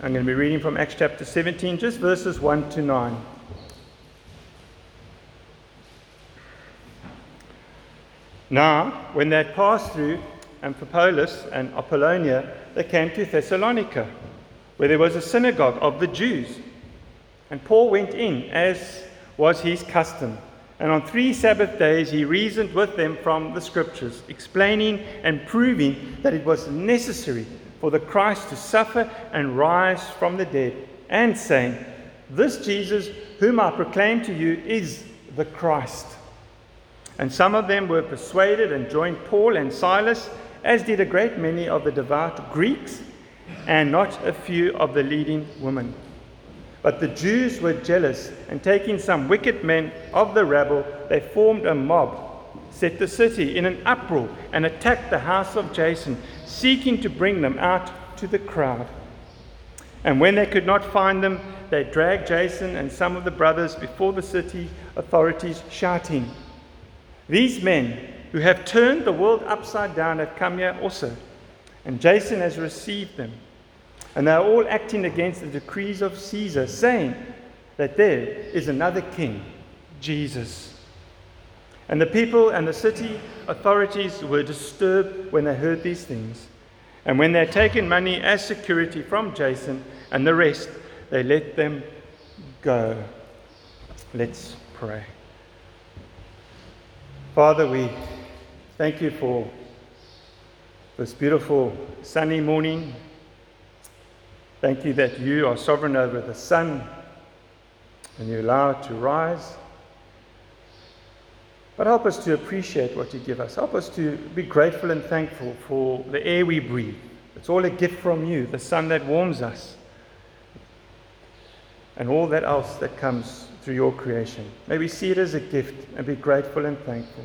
I'm going to be reading from Acts chapter 17, just verses 1 to 9. Now, when they had passed through Amphipolis and Apollonia, they came to Thessalonica, where there was a synagogue of the Jews. And Paul went in, as was his custom. And on three Sabbath days he reasoned with them from the Scriptures, explaining and proving that it was necessary for the Christ to suffer and rise from the dead, and saying, This Jesus, whom I proclaim to you, is the Christ. And some of them were persuaded and joined Paul and Silas, as did a great many of the devout Greeks, and not a few of the leading women. But the Jews were jealous, and taking some wicked men of the rabble, they formed a mob, set the city in an uproar, and attacked the house of Jason, seeking to bring them out to the crowd. And when they could not find them, they dragged Jason and some of the brothers before the city authorities, shouting, These men who have turned the world upside down have come here also, and Jason has received them. And they are all acting against the decrees of Caesar, saying that there is another king, Jesus. And the people and the city authorities were disturbed when they heard these things. And when they had taken money as security from Jason and the rest, they let them go. Let's pray. Father, we thank you for this beautiful sunny morning. Thank you that you are sovereign over the sun and you allow it to rise. But help us to appreciate what you give us. Help us to be grateful and thankful for the air we breathe. It's all a gift from you, the sun that warms us, and all that else that comes through your creation. May we see it as a gift and be grateful and thankful.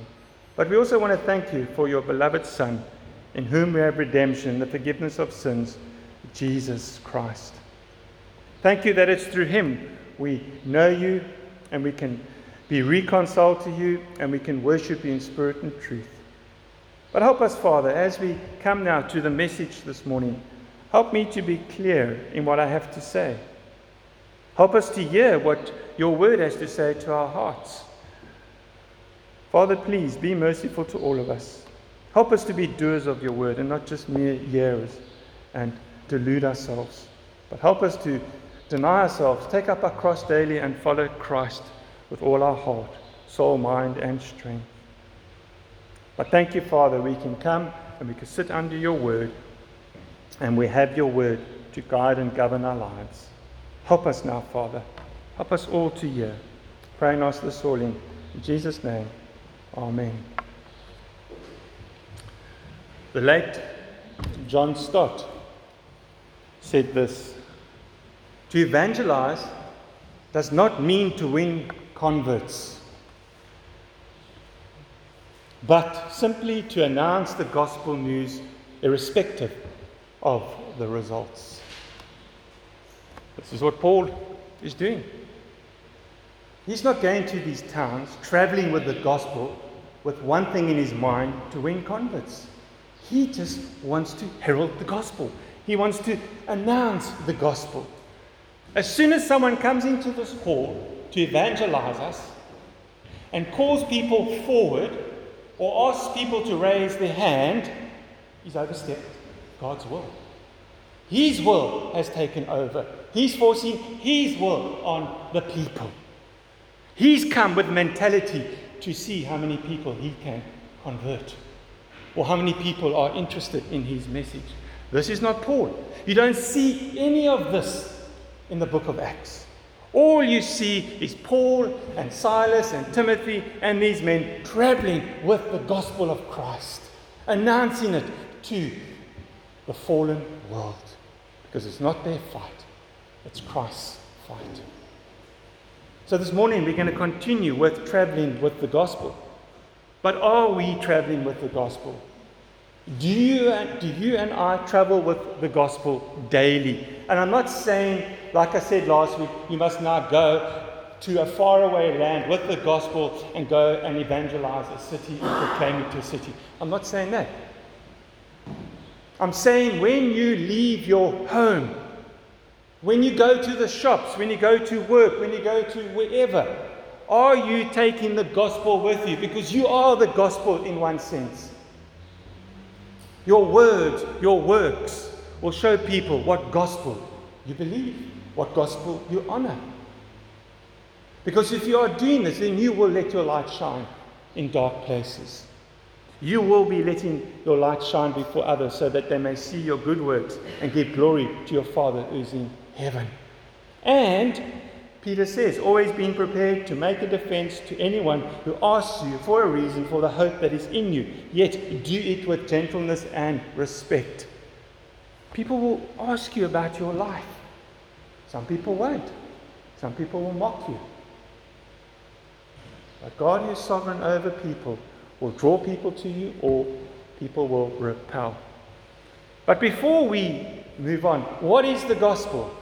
But we also want to thank you for your beloved Son, in whom we have redemption, the forgiveness of sins, Jesus Christ. Thank you that it's through him we know you and we can be reconciled to you and we can worship you in spirit and truth. But help us, Father, as we come now to the message this morning, help me to be clear in what I have to say. Help us to hear what your word has to say to our hearts. Father, please be merciful to all of us. Help us to be doers of your word and not just mere hearers and delude ourselves. But help us to deny ourselves, take up our cross daily, and follow Christ with all our heart, soul, mind, and strength. But thank you, Father, we can come and we can sit under your word, and we have your word to guide and govern our lives. Help us now, Father. Help us all to hear. Pray and ask this all in, Jesus' name. Amen. The late John Stott said this To evangelize does not mean to win converts, but simply to announce the gospel news irrespective of the results. This is what Paul is doing. He's not going to these towns, traveling with the gospel, with one thing in his mind to win converts. He just wants to herald the gospel. He wants to announce the gospel. As soon as someone comes into this hall to evangelize us and calls people forward or asks people to raise their hand, he's overstepped God's will. His will has taken over. He's forcing his will on the people. He's come with mentality to see how many people he can convert or how many people are interested in his message. This is not Paul. You don't see any of this in the book of Acts. All you see is Paul and Silas and Timothy and these men traveling with the gospel of Christ, announcing it to the fallen world. Because it's not their fight, it's Christ's fight. So this morning we're going to continue with traveling with the gospel. But are we traveling with the gospel? Do you, and, do you and I travel with the gospel daily? And I'm not saying, like I said last week, you must now go to a faraway land with the gospel and go and evangelize a city and proclaim it to a city. I'm not saying that. I'm saying when you leave your home, When you go to the shops, when you go to work, when you go to wherever, are you taking the gospel with you? Because you are the gospel in one sense. Your words, your works will show people what gospel you believe, what gospel you honor. Because if you are doing this, then you will let your light shine in dark places. You will be letting your light shine before others so that they may see your good works and give glory to your Father who's in heaven. And Peter says, always being prepared to make a defense to anyone who asks you for a reason for the hope that is in you, yet do it with gentleness and respect. People will ask you about your life. Some people won't. Some people will mock you. But God, who is sovereign over people, will draw people to you or people will repel. But before we move on, what is the gospel?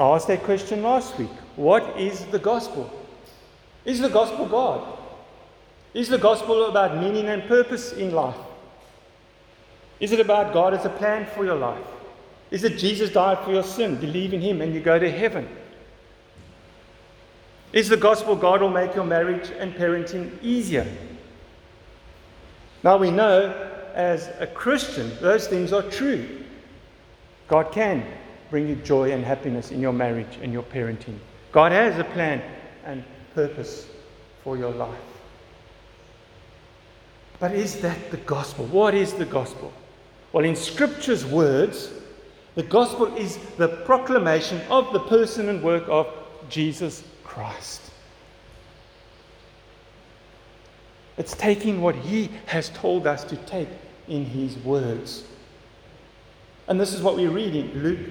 I asked that question last week. What is the gospel? Is the gospel God? Is the gospel about meaning and purpose in life? Is it about God as a plan for your life? Is it Jesus died for your sin? Believe in Him and you go to heaven. Is the gospel God will make your marriage and parenting easier? Now we know as a Christian, those things are true. God can bring you joy and happiness in your marriage and your parenting. God has a plan and purpose for your life. But is that the gospel? What is the gospel? Well, in Scripture's words, the gospel is the proclamation of the person and work of Jesus Christ. It's taking what he has told us to take in his words. And this is what we read in Luke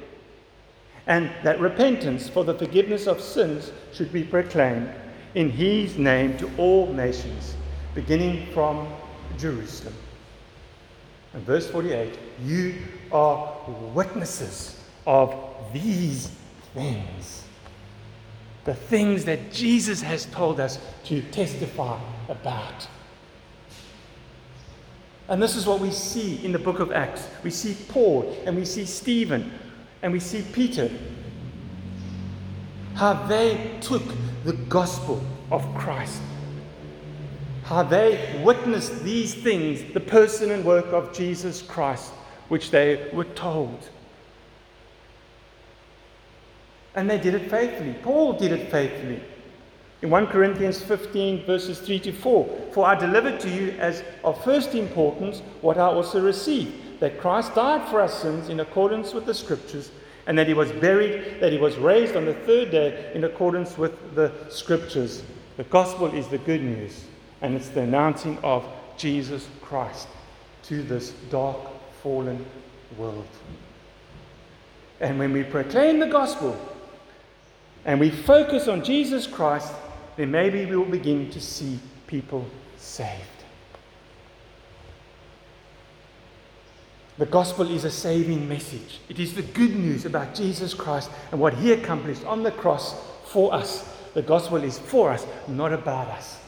and that repentance for the forgiveness of sins should be proclaimed in his name to all nations, beginning from Jerusalem. And verse 48 You are witnesses of these things. The things that Jesus has told us to testify about. And this is what we see in the book of Acts. We see Paul and we see Stephen and we see Peter, how they took the gospel of Christ, how they witnessed these things, the person and work of Jesus Christ, which they were told. And they did it faithfully. Paul did it faithfully. In 1 Corinthians 15, verses 3 to 4, for I delivered to you as of first importance what I also received that Christ died for our sins in accordance with the Scriptures, and that he was buried, that he was raised on the third day in accordance with the Scriptures. The gospel is the good news, and it's the announcing of Jesus Christ to this dark, fallen world. And when we proclaim the gospel and we focus on Jesus Christ, then maybe we will begin to see people saved. The gospel is a saving message. It is the good news about Jesus Christ and what he accomplished on the cross for us. The gospel is for us, not about us.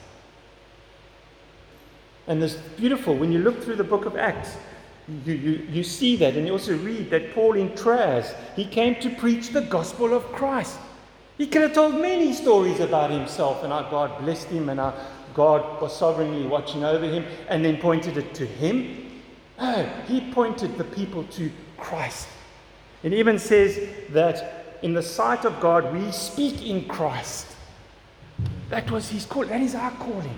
And it's beautiful when you look through the book of Acts. You, you, you see that, and you also read that Paul in Troas, he came to preach the gospel of Christ. He could have told many stories about himself and how God blessed him and how God was sovereignly watching over him, and then pointed it to him. No, he pointed the people to Christ. It even says that in the sight of God, we speak in Christ. That was his call. That is our calling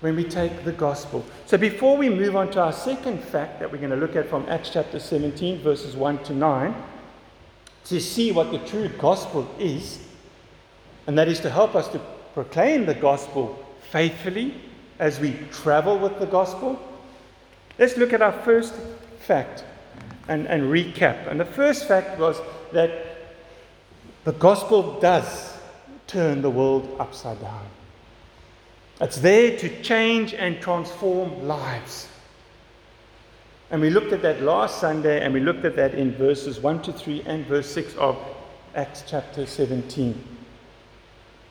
when we take the gospel. So before we move on to our second fact that we're going to look at from Acts chapter 17, verses 1 to 9, to see what the true gospel is, and that is to help us to proclaim the gospel faithfully as we travel with the gospel Let's look at our first fact and, and recap. And the first fact was that The gospel does turn the world upside down. It's there to change and transform lives. And we looked at that last Sunday, and we looked at that in verses 1 to 3 and verse 6 of Acts chapter 17.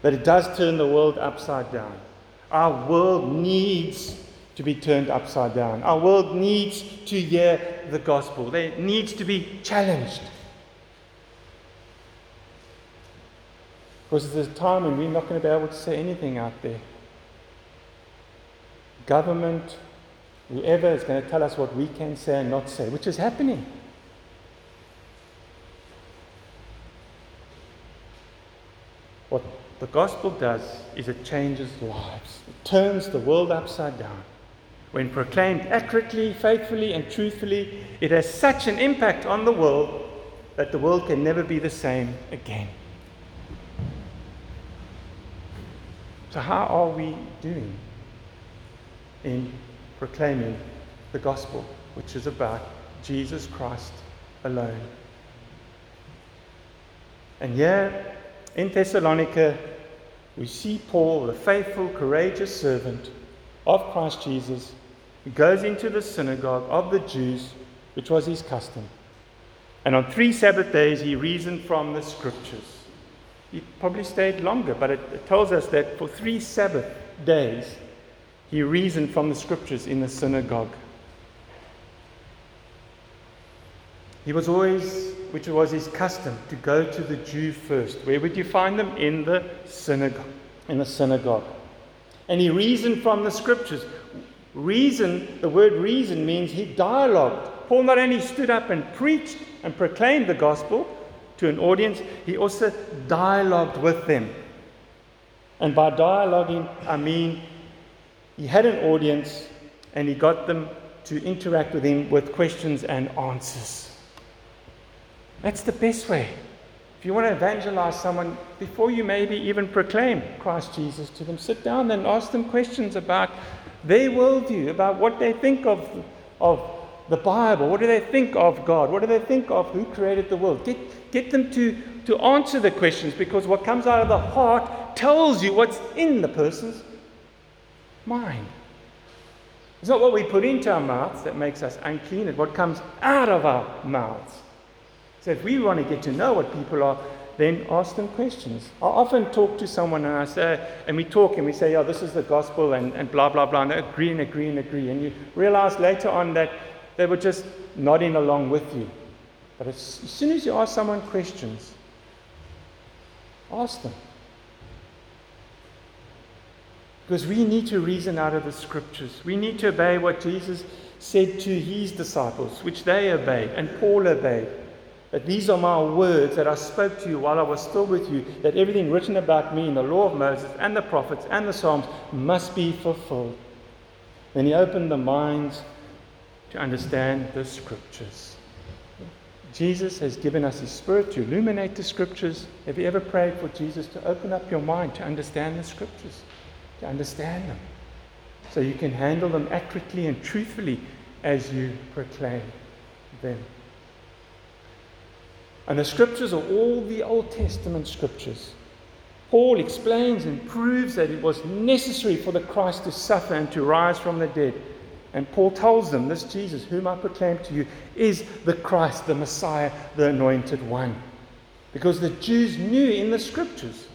That it does turn the world upside down. Our world needs to be turned upside down. Our world needs to hear the gospel. It needs to be challenged. Because there's a time when we're not going to be able to say anything out there. Government, whoever is going to tell us what we can say and not say, which is happening. What the gospel does is it changes lives, it turns the world upside down. When proclaimed accurately, faithfully, and truthfully, it has such an impact on the world that the world can never be the same again. So, how are we doing in proclaiming the gospel, which is about Jesus Christ alone? And here in Thessalonica, we see Paul, the faithful, courageous servant of Christ Jesus, who goes into the synagogue of the Jews, which was his custom. And on three Sabbath days, he reasoned from the scriptures. He probably stayed longer, but it, it tells us that for three Sabbath days, he reasoned from the scriptures in the synagogue. He was always, which was his custom, to go to the Jew first. Where would you find them? In the synagogue. In the synagogue. And he reasoned from the scriptures. Reason, the word reason means he dialogued. Paul not only stood up and preached and proclaimed the gospel, to an audience, he also dialogued with them. And by dialoguing, I mean he had an audience and he got them to interact with him with questions and answers. That's the best way. If you want to evangelize someone, before you maybe even proclaim Christ Jesus to them, sit down and ask them questions about their worldview, about what they think of, of the Bible. What do they think of God? What do they think of who created the world? Get, get them to, to answer the questions because what comes out of the heart tells you what's in the person's mind. It's not what we put into our mouths that makes us unclean, it's what comes out of our mouths. So if we want to get to know what people are, then ask them questions. I often talk to someone and I say, and we talk and we say, oh, this is the gospel and, and blah, blah, blah, and agree and agree and agree. And you realize later on that they were just nodding along with you. But as, as soon as you ask someone questions, ask them. Because we need to reason out of the scriptures. We need to obey what Jesus said to his disciples, which they obeyed, and Paul obeyed. That these are my words that I spoke to you while I was still with you, that everything written about me in the law of Moses and the prophets and the Psalms must be fulfilled. Then he opened the minds to understand the scriptures. Jesus has given us His Spirit to illuminate the scriptures. Have you ever prayed for Jesus to open up your mind to understand the scriptures, to understand them, so you can handle them accurately and truthfully as you proclaim them? And the scriptures are all the Old Testament scriptures. Paul explains and proves that it was necessary for the Christ to suffer and to rise from the dead and Paul tells them, This Jesus, whom I proclaim to you, is the Christ, the Messiah, the anointed one. Because the Jews knew in the scriptures,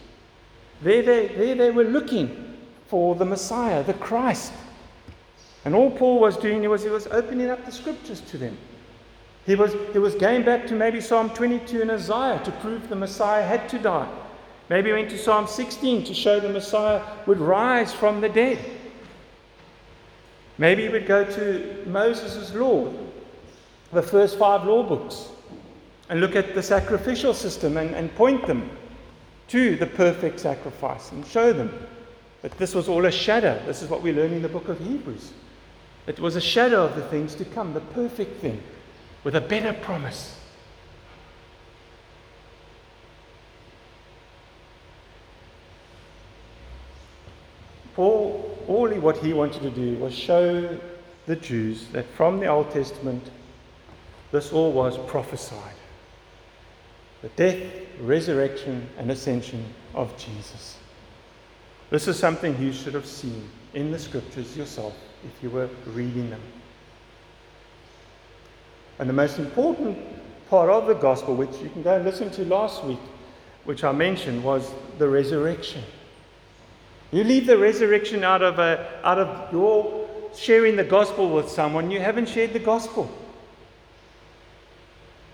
there they, there they were looking for the Messiah, the Christ. And all Paul was doing was he was opening up the scriptures to them. He was, he was going back to maybe Psalm 22 and Isaiah to prove the Messiah had to die. Maybe he went to Psalm 16 to show the Messiah would rise from the dead. Maybe he would go to Moses' law, the first five law books, and look at the sacrificial system and, and point them to the perfect sacrifice and show them that this was all a shadow. This is what we learn in the book of Hebrews. It was a shadow of the things to come, the perfect thing, with a better promise. Paul all he, what he wanted to do was show the Jews that from the Old Testament, this all was prophesied. the death, resurrection, and ascension of Jesus. This is something you should have seen in the scriptures yourself if you were reading them. And the most important part of the gospel, which you can go and listen to last week, which I mentioned, was the resurrection. You leave the resurrection out of, a, out of your sharing the gospel with someone, you haven't shared the gospel.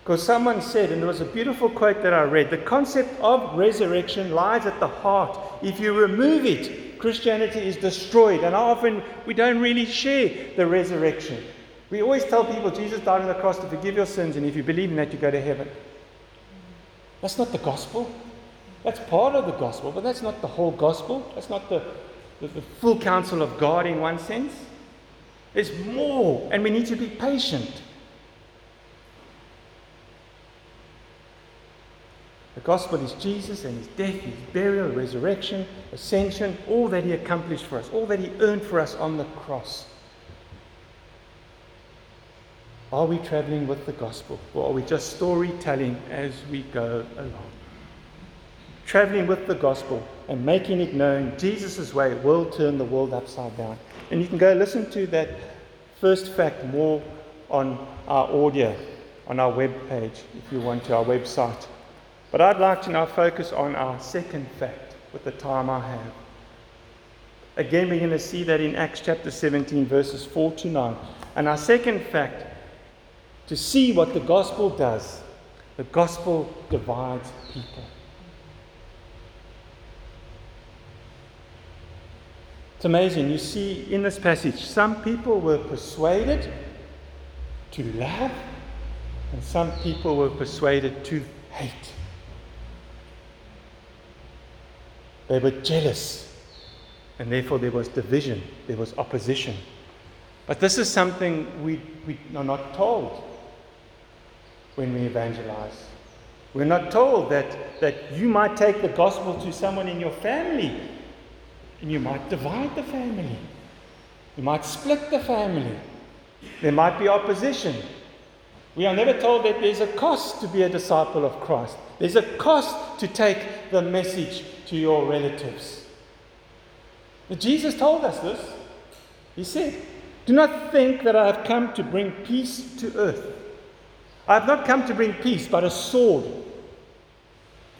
Because someone said, and it was a beautiful quote that I read the concept of resurrection lies at the heart. If you remove it, Christianity is destroyed. And often we don't really share the resurrection. We always tell people Jesus died on the cross to forgive your sins, and if you believe in that, you go to heaven. That's not the gospel. That's part of the gospel, but that's not the whole gospel. That's not the, the, the full counsel of God in one sense. There's more, and we need to be patient. The gospel is Jesus and his death, his burial, resurrection, ascension, all that he accomplished for us, all that he earned for us on the cross. Are we traveling with the gospel, or are we just storytelling as we go along? Traveling with the gospel and making it known Jesus' way will turn the world upside down. And you can go listen to that first fact more on our audio, on our web page, if you want to, our website. But I'd like to now focus on our second fact with the time I have. Again, we're going to see that in Acts chapter 17, verses 4 to 9. And our second fact to see what the gospel does. The gospel divides people. It's amazing. You see in this passage, some people were persuaded to love, and some people were persuaded to hate. They were jealous, and therefore there was division, there was opposition. But this is something we, we are not told when we evangelize. We're not told that, that you might take the gospel to someone in your family and you might divide the family. You might split the family. There might be opposition. We are never told that there's a cost to be a disciple of Christ. There's a cost to take the message to your relatives. But Jesus told us this. He said, Do not think that I have come to bring peace to earth. I have not come to bring peace, but a sword.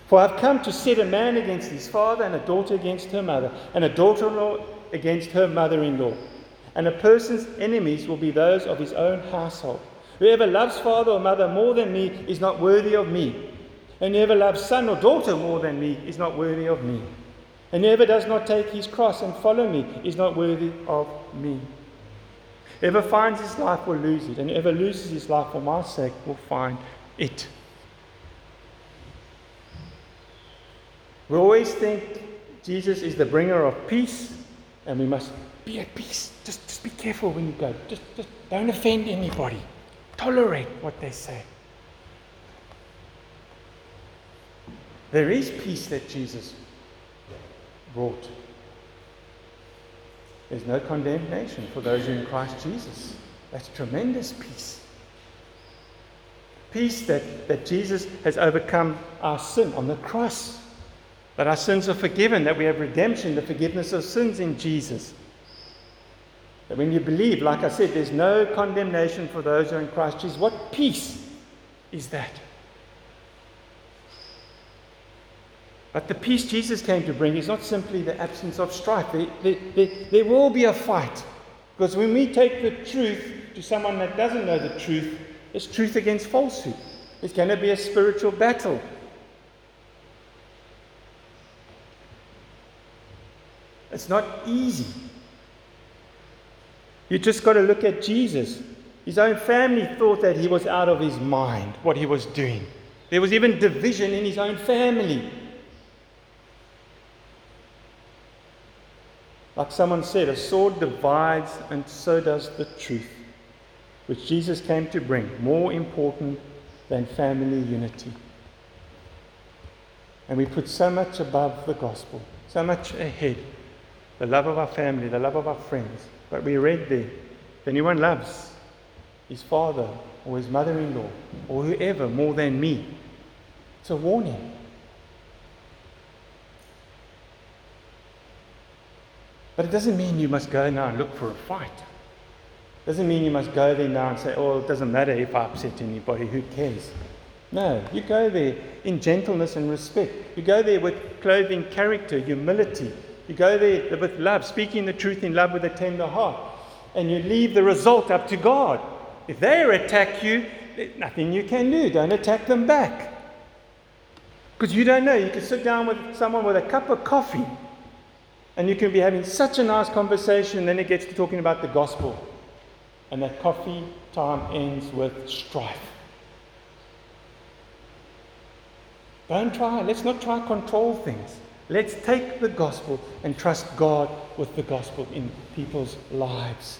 For I have come to set a man against his father, and a daughter against her mother, and a daughter in law against her mother in law. And a person's enemies will be those of his own household. Whoever loves father or mother more than me is not worthy of me. And whoever loves son or daughter more than me is not worthy of me. And whoever does not take his cross and follow me is not worthy of me. Whoever finds his life will lose it, and whoever loses his life for my sake will find it. We always think Jesus is the bringer of peace, and we must be at peace. Just, just be careful when you go. Just, just don't offend anybody. Tolerate what they say. There is peace that Jesus brought. There's no condemnation for those who are in Christ Jesus. That's tremendous peace. Peace that, that Jesus has overcome our sin on the cross. That our sins are forgiven, that we have redemption, the forgiveness of sins in Jesus. That when you believe, like I said, there's no condemnation for those who are in Christ Jesus. What peace is that? But the peace Jesus came to bring is not simply the absence of strife. There, there, there, there, will be a fight. Because when we take the truth to someone that doesn't know the truth, it's truth against falsehood. It's going to be a spiritual battle. It's not easy. You just got to look at Jesus. His own family thought that he was out of his mind, what he was doing. There was even division in his own family. Like someone said, a sword divides, and so does the truth, which Jesus came to bring, more important than family unity. And we put so much above the gospel, so much ahead the love of our family, the love of our friends. But we read there if anyone loves his father or his mother in law or whoever more than me, It's a warning. But it doesn't mean you must go now and look for a fight. It doesn't mean you must go there now and say, oh, it doesn't matter if I upset anybody, who cares? No, you go there in gentleness and respect. You go there with clothing character, humility. You go there with love, speaking the truth in love with a tender heart. And you leave the result up to God. If they attack you, nothing you can do. Don't attack them back. Because you don't know. You can sit down with someone with a cup of coffee and you can be having such a nice conversation, and then it gets to talking about the gospel. And that coffee time ends with strife. Don't try. Let's not try to control things. Let's take the gospel and trust God with the gospel in people's lives.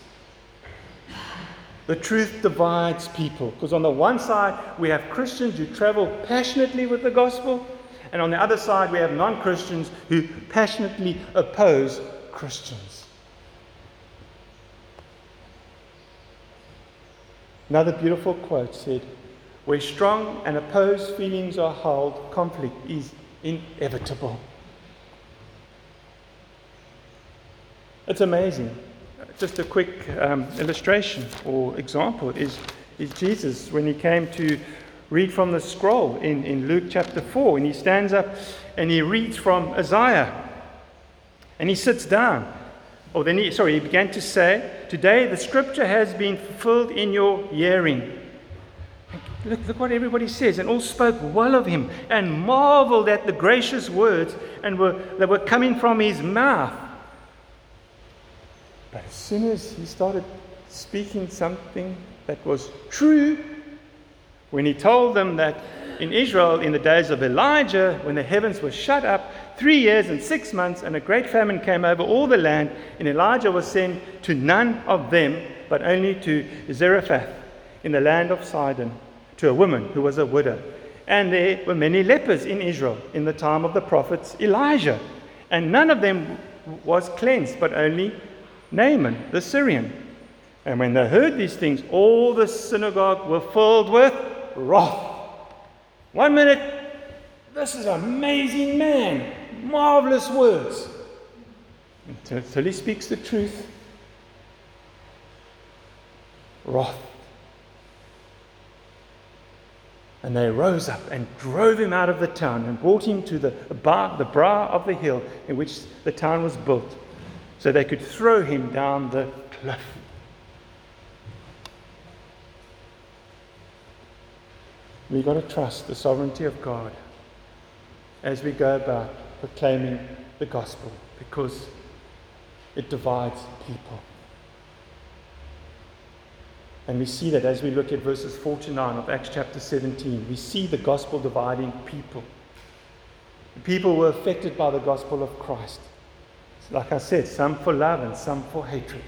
The truth divides people because on the one side we have Christians who travel passionately with the gospel, and on the other side, we have non Christians who passionately oppose Christians. Another beautiful quote said, Where strong and opposed feelings are held, conflict is inevitable. It's amazing. Just a quick um, illustration or example is, is Jesus when he came to read from the scroll in, in Luke chapter 4. And he stands up and he reads from Isaiah. And he sits down. Or then he, sorry, he began to say, Today the scripture has been fulfilled in your hearing. Look, look what everybody says. And all spoke well of him and marveled at the gracious words and were, that were coming from his mouth. But as soon as he started speaking something that was true when he told them that in Israel, in the days of Elijah, when the heavens were shut up, three years and six months, and a great famine came over all the land, and Elijah was sent to none of them, but only to Zarephath in the land of Sidon, to a woman who was a widow. And there were many lepers in Israel in the time of the prophets Elijah, and none of them was cleansed, but only Naaman the Syrian. And when they heard these things, all the synagogue were filled with wrath. One minute, this is an amazing man, marvelous words. Until he speaks the truth, wrath. And they rose up and drove him out of the town and brought him to the, bar, the brow of the hill in which the town was built, so they could throw him down the cliff. We've got to trust the sovereignty of God as we go about proclaiming the gospel because it divides people. And we see that as we look at verses 49 of Acts chapter 17, we see the gospel dividing people. The people were affected by the gospel of Christ. Like I said, some for love and some for hatred.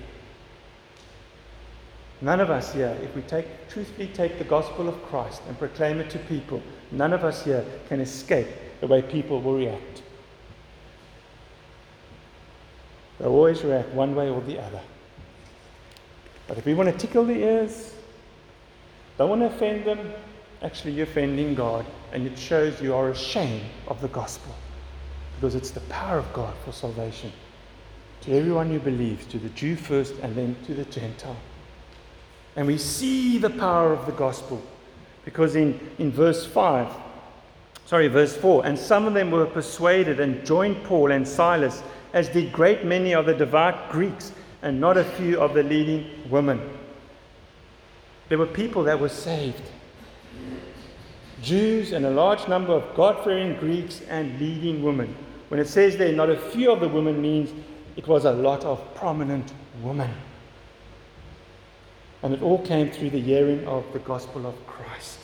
None of us here, if we take, truthfully take the gospel of Christ and proclaim it to people, none of us here can escape the way people will react. They'll always react one way or the other. But if we want to tickle the ears, don't want to offend them, actually you're offending God, and it shows you are ashamed of the gospel. Because it's the power of God for salvation to everyone who believes, to the Jew first and then to the Gentile. And we see the power of the gospel because in, in verse 5, sorry, verse 4, and some of them were persuaded and joined Paul and Silas, as did great many of the devout Greeks and not a few of the leading women. There were people that were saved. Jews and a large number of God fearing Greeks and leading women. When it says there, not a few of the women means it was a lot of prominent women. And it all came through the hearing of the gospel of Christ.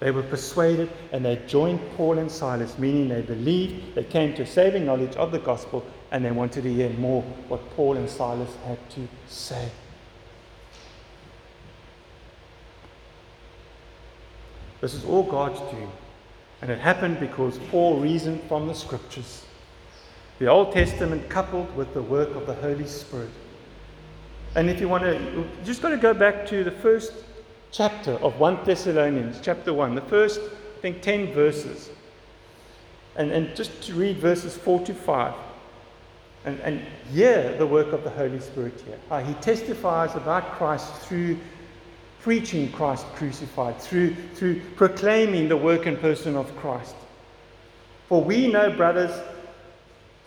They were persuaded and they joined Paul and Silas, meaning they believed, they came to saving knowledge of the gospel, and they wanted to hear more what Paul and Silas had to say. This is all God's doing. And it happened because Paul reasoned from the scriptures. The Old Testament coupled with the work of the Holy Spirit. And if you want to, you just got to go back to the first chapter of 1 Thessalonians, chapter 1, the first, I think, 10 verses. And, and just to read verses 4 to 5 and, and hear the work of the Holy Spirit here. He testifies about Christ through preaching Christ crucified, through, through proclaiming the work and person of Christ. For we know, brothers,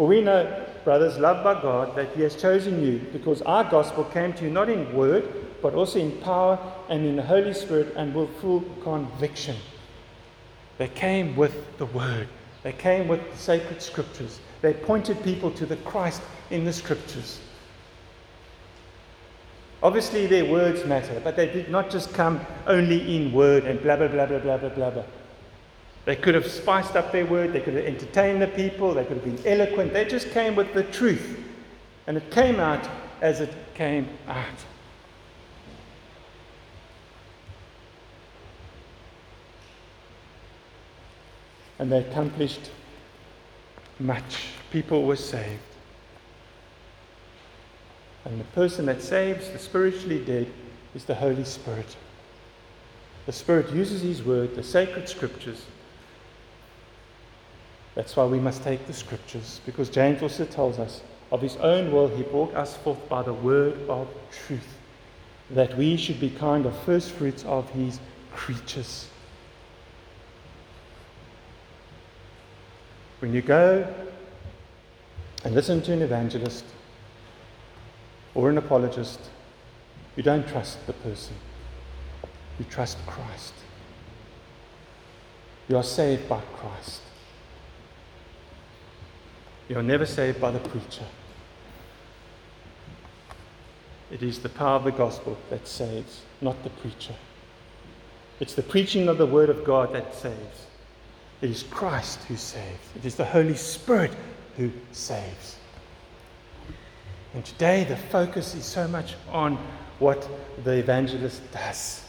for we know, brothers, loved by God, that He has chosen you, because our gospel came to you not in word, but also in power and in the Holy Spirit and with full conviction. They came with the word, they came with the sacred scriptures. They pointed people to the Christ in the scriptures. Obviously, their words matter, but they did not just come only in word and blah, blah, blah, blah, blah, blah, blah. They could have spiced up their word, they could have entertained the people, they could have been eloquent. They just came with the truth. And it came out as it came out. And they accomplished much. People were saved. And the person that saves the spiritually dead is the Holy Spirit. The Spirit uses His word, the sacred scriptures. That's why we must take the scriptures, because James also tells us of His own will, He brought us forth by the word of truth, that we should be kind of first fruits of His creatures. When you go and listen to an evangelist, or an apologist, you don't trust the person. You trust Christ. You are saved by Christ. You are never saved by the preacher. It is the power of the gospel that saves, not the preacher. It's the preaching of the word of God that saves. It is Christ who saves. It is the Holy Spirit who saves. And today the focus is so much on what the evangelist does.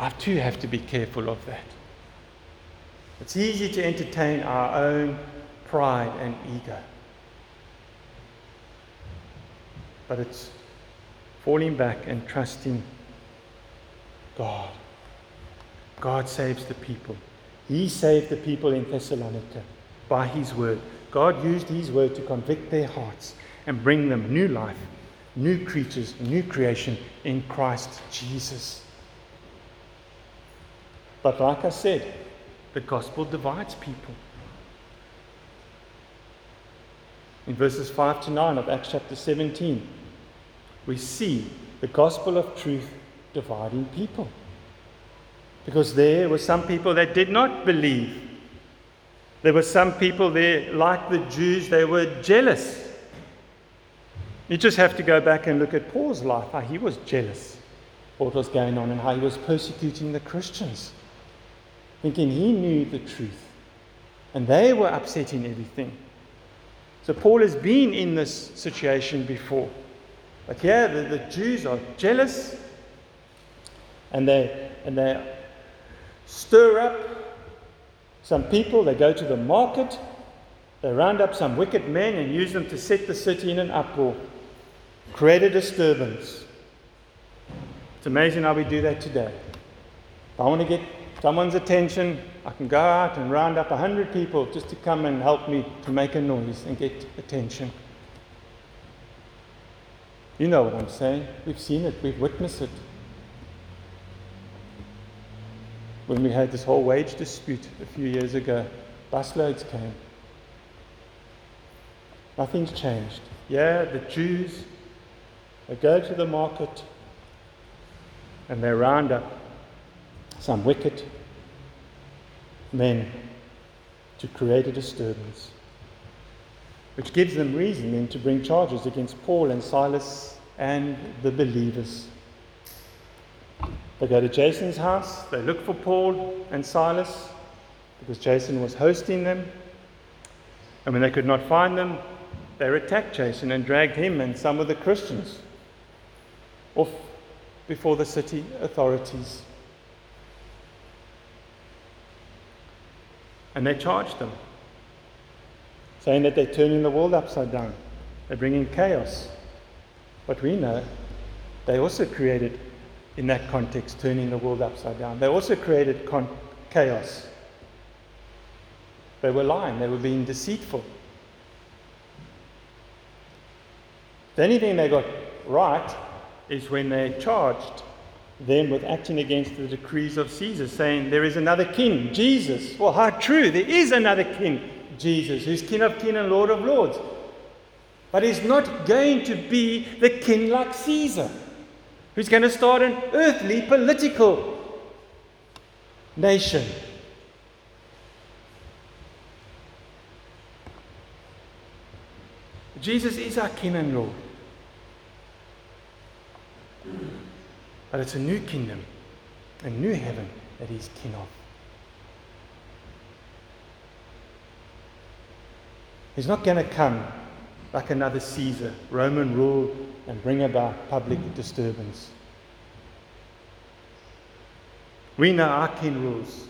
I too have to be careful of that. It's easy to entertain our own pride and ego. But it's falling back and trusting God. God saves the people. He saved the people in Thessalonica by His word. God used His word to convict their hearts and bring them new life, new creatures, new creation in Christ Jesus. But like I said, the gospel divides people. In verses 5 to 9 of Acts chapter 17, we see the gospel of truth dividing people. Because there were some people that did not believe there were some people there, like the Jews, they were jealous. You just have to go back and look at Paul's life, how he was jealous what was going on and how he was persecuting the Christians, thinking he knew the truth. And they were upsetting everything. So Paul has been in this situation before. But here the, the Jews are jealous and they, and they stir up some people, they go to the market, they round up some wicked men and use them to set the city in an uproar, create a disturbance. It's amazing how we do that today. I want to get someone's attention, I can go out and round up a hundred people just to come and help me to make a noise and get attention. You know what I'm saying. We've seen it, we've witnessed it. when we had this whole wage dispute a few years ago, busloads came. Nothing's changed. Yeah, the Jews, they go to the market and they round up some wicked men to create a disturbance, which gives them reason then to bring charges against Paul and Silas and the believers. They go to Jason's house, they look for Paul and Silas because Jason was hosting them. And when they could not find them, they attacked Jason and dragged him and some of the Christians off before the city authorities. And they charged them, saying that they're turning the world upside down. They're bringing chaos. But we know they also created in that context, turning the world upside down. They also created con- chaos. They were lying, they were being deceitful. The only thing they got right is when they charged them with acting against the decrees of Caesar, saying, There is another king, Jesus. Well, how true! There is another king, Jesus, who's King of kings and Lord of lords. But he's not going to be the king like Caesar, who's going to start an earthly political nation. Jesus is our King and Lord. But it's a new kingdom, a new heaven that he's king of. He's not going to come like another Caesar, Roman rule, and bring about public disturbance. We know our king rules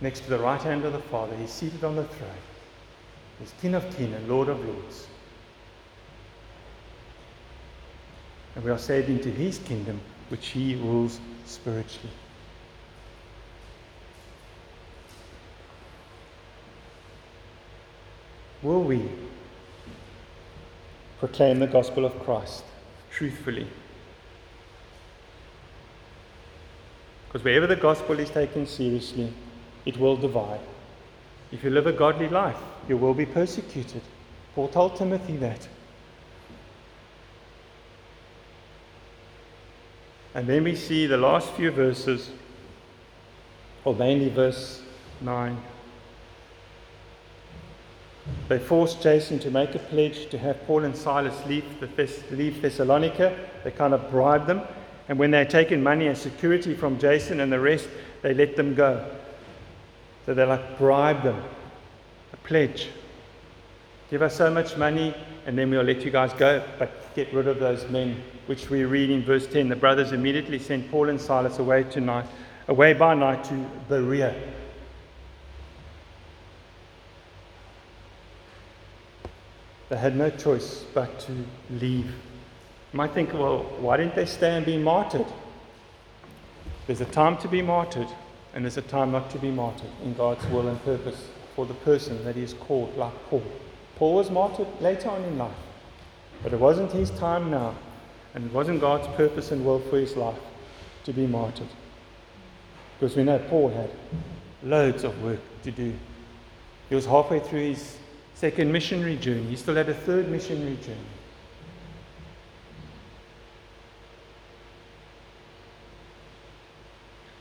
next to the right hand of the Father. He's seated on the throne. He's King of kings and Lord of lords. And we are saved into his kingdom, which he rules spiritually. Will we proclaim the gospel of Christ truthfully? Because wherever the gospel is taken seriously, it will divide. If you live a godly life, you will be persecuted. Paul told Timothy that. And then we see the last few verses, or mainly verse 9. They forced Jason to make a pledge to have Paul and Silas leave, Thess- leave Thessalonica. They kind of bribed them. And when they had taken money and security from Jason and the rest, they let them go. So they like bribed them. A pledge. Give us so much money and then we'll let you guys go, but get rid of those men, which we read in verse 10. The brothers immediately sent Paul and Silas away tonight, away by night to Berea. They had no choice but to leave. You might think, well, why didn't they stay and be martyred? There's a time to be martyred, and there's a time not to be martyred in God's will and purpose for the person that He has called, like Paul. Paul was martyred later on in life, but it wasn't his time now, and it wasn't God's purpose and will for his life to be martyred. Because we know Paul had loads of work to do. He was halfway through his second missionary journey, he still had a third missionary journey.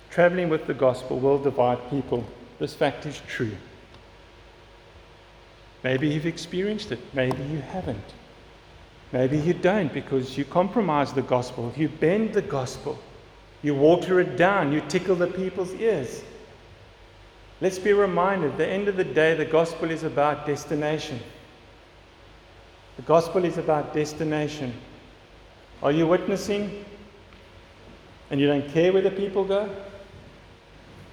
Traveling with the gospel will divide people. This fact is true. Maybe you've experienced it, maybe you haven't. Maybe you don't because you compromise the gospel, you bend the gospel, you water it down, you tickle the people's ears. Let's be reminded at the end of the day, the gospel is about destination. The gospel is about destination. Are you witnessing and you don't care where the people go?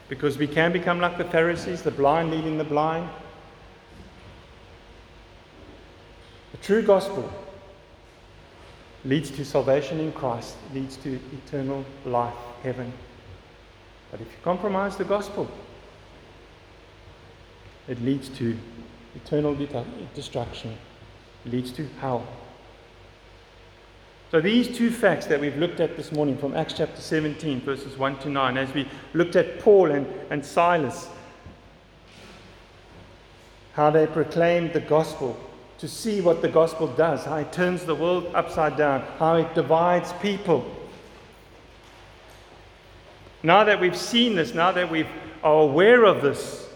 Because we can become like the Pharisees, the blind leading the blind. The true gospel leads to salvation in Christ, leads to eternal life, heaven. But if you compromise the gospel, it leads to eternal destruction, it leads to hell. So, these two facts that we've looked at this morning from Acts chapter 17, verses 1 to 9, as we looked at Paul and, and Silas, how they proclaimed the gospel, to see what the gospel does, how it turns the world upside down, how it divides people. Now that we've seen this, now that we are aware of this,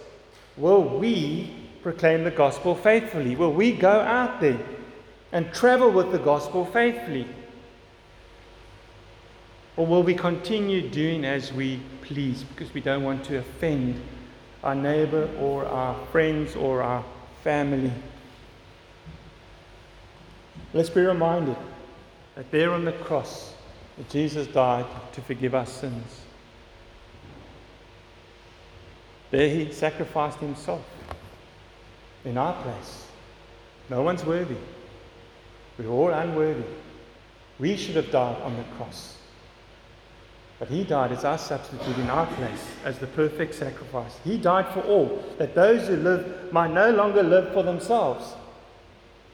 will we proclaim the gospel faithfully? Will we go out there and travel with the gospel faithfully? Or will we continue doing as we please because we don't want to offend our neighbor or our friends or our family? Let's be reminded that there on the cross, that Jesus died to forgive our sins. There he sacrificed himself in our place. No one's worthy. We're all unworthy. We should have died on the cross. But he died as our substitute in our place, as the perfect sacrifice. He died for all, that those who live might no longer live for themselves.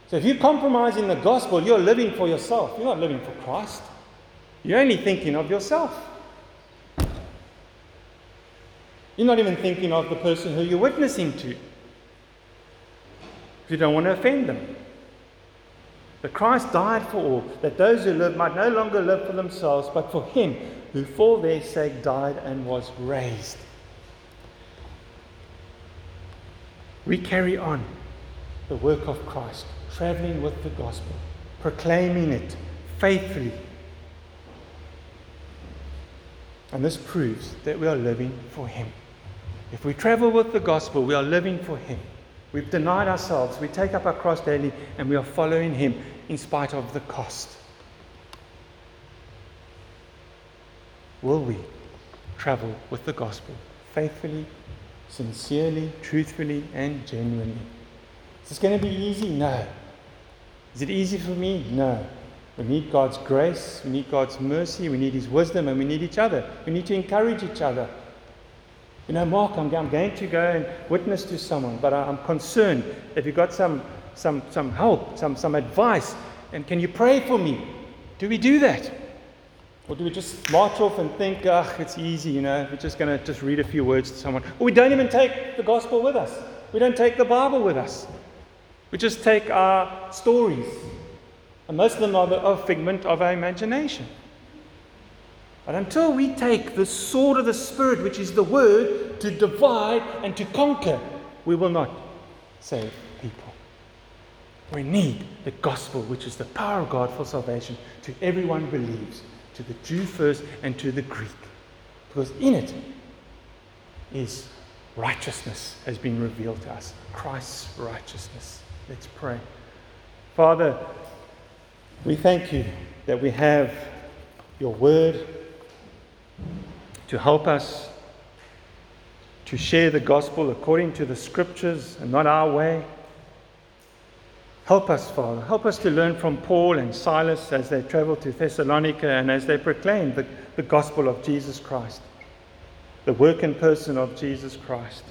So if you compromise in the gospel, you're living for yourself. You're not living for Christ. You're only thinking of yourself. You're not even thinking of the person who you're witnessing to. You don't want to offend them. But Christ died for all, that those who live might no longer live for themselves, but for him who for their sake died and was raised. We carry on the work of Christ, traveling with the gospel, proclaiming it faithfully. And this proves that we are living for Him. If we travel with the gospel, we are living for Him. We've denied ourselves, we take up our cross daily, and we are following Him in spite of the cost. Will we travel with the gospel faithfully, sincerely, truthfully, and genuinely? Is this going to be easy? No. Is it easy for me? No. We need God's grace, we need God's mercy, we need His wisdom, and we need each other. We need to encourage each other. You know, Mark, I'm, I'm going to go and witness to someone, but I'm concerned if you've got some some, some help, some, some advice, and can you pray for me? Do we do that? Or do we just march off and think, ugh, it's easy, you know, we're just going to just read a few words to someone? Or we don't even take the gospel with us. We don't take the Bible with us. We just take our stories. And most of them are a figment of our imagination. But until we take the sword of the Spirit, which is the word, to divide and to conquer, we will not save people. We need the gospel, which is the power of God for salvation to everyone who believes, to the Jew first and to the Greek. Because in it is righteousness has been revealed to us Christ's righteousness. Let's pray. Father, we thank you that we have your word to help us to share the gospel according to the scriptures and not our way. Help us, Father. Help us to learn from Paul and Silas as they traveled to Thessalonica and as they proclaimed the, the gospel of Jesus Christ, the work and person of Jesus Christ.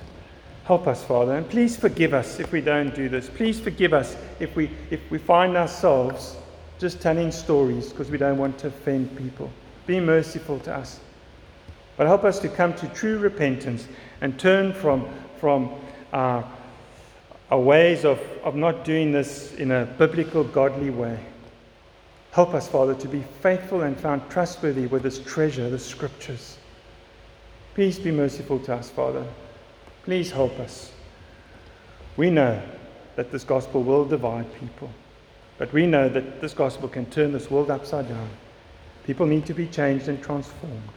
Help us, Father, and please forgive us if we don't do this. Please forgive us if we, if we find ourselves just telling stories because we don't want to offend people. Be merciful to us. But help us to come to true repentance and turn from, from our our ways of, of not doing this in a biblical, godly way. Help us, Father, to be faithful and found trustworthy with this treasure, the scriptures. Please be merciful to us, Father. Please help us. We know that this gospel will divide people, but we know that this gospel can turn this world upside down. People need to be changed and transformed.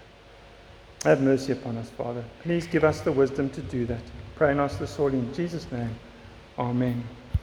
Have mercy upon us, Father. Please give us the wisdom to do that. Pray and ask this all in Jesus' name. Amen.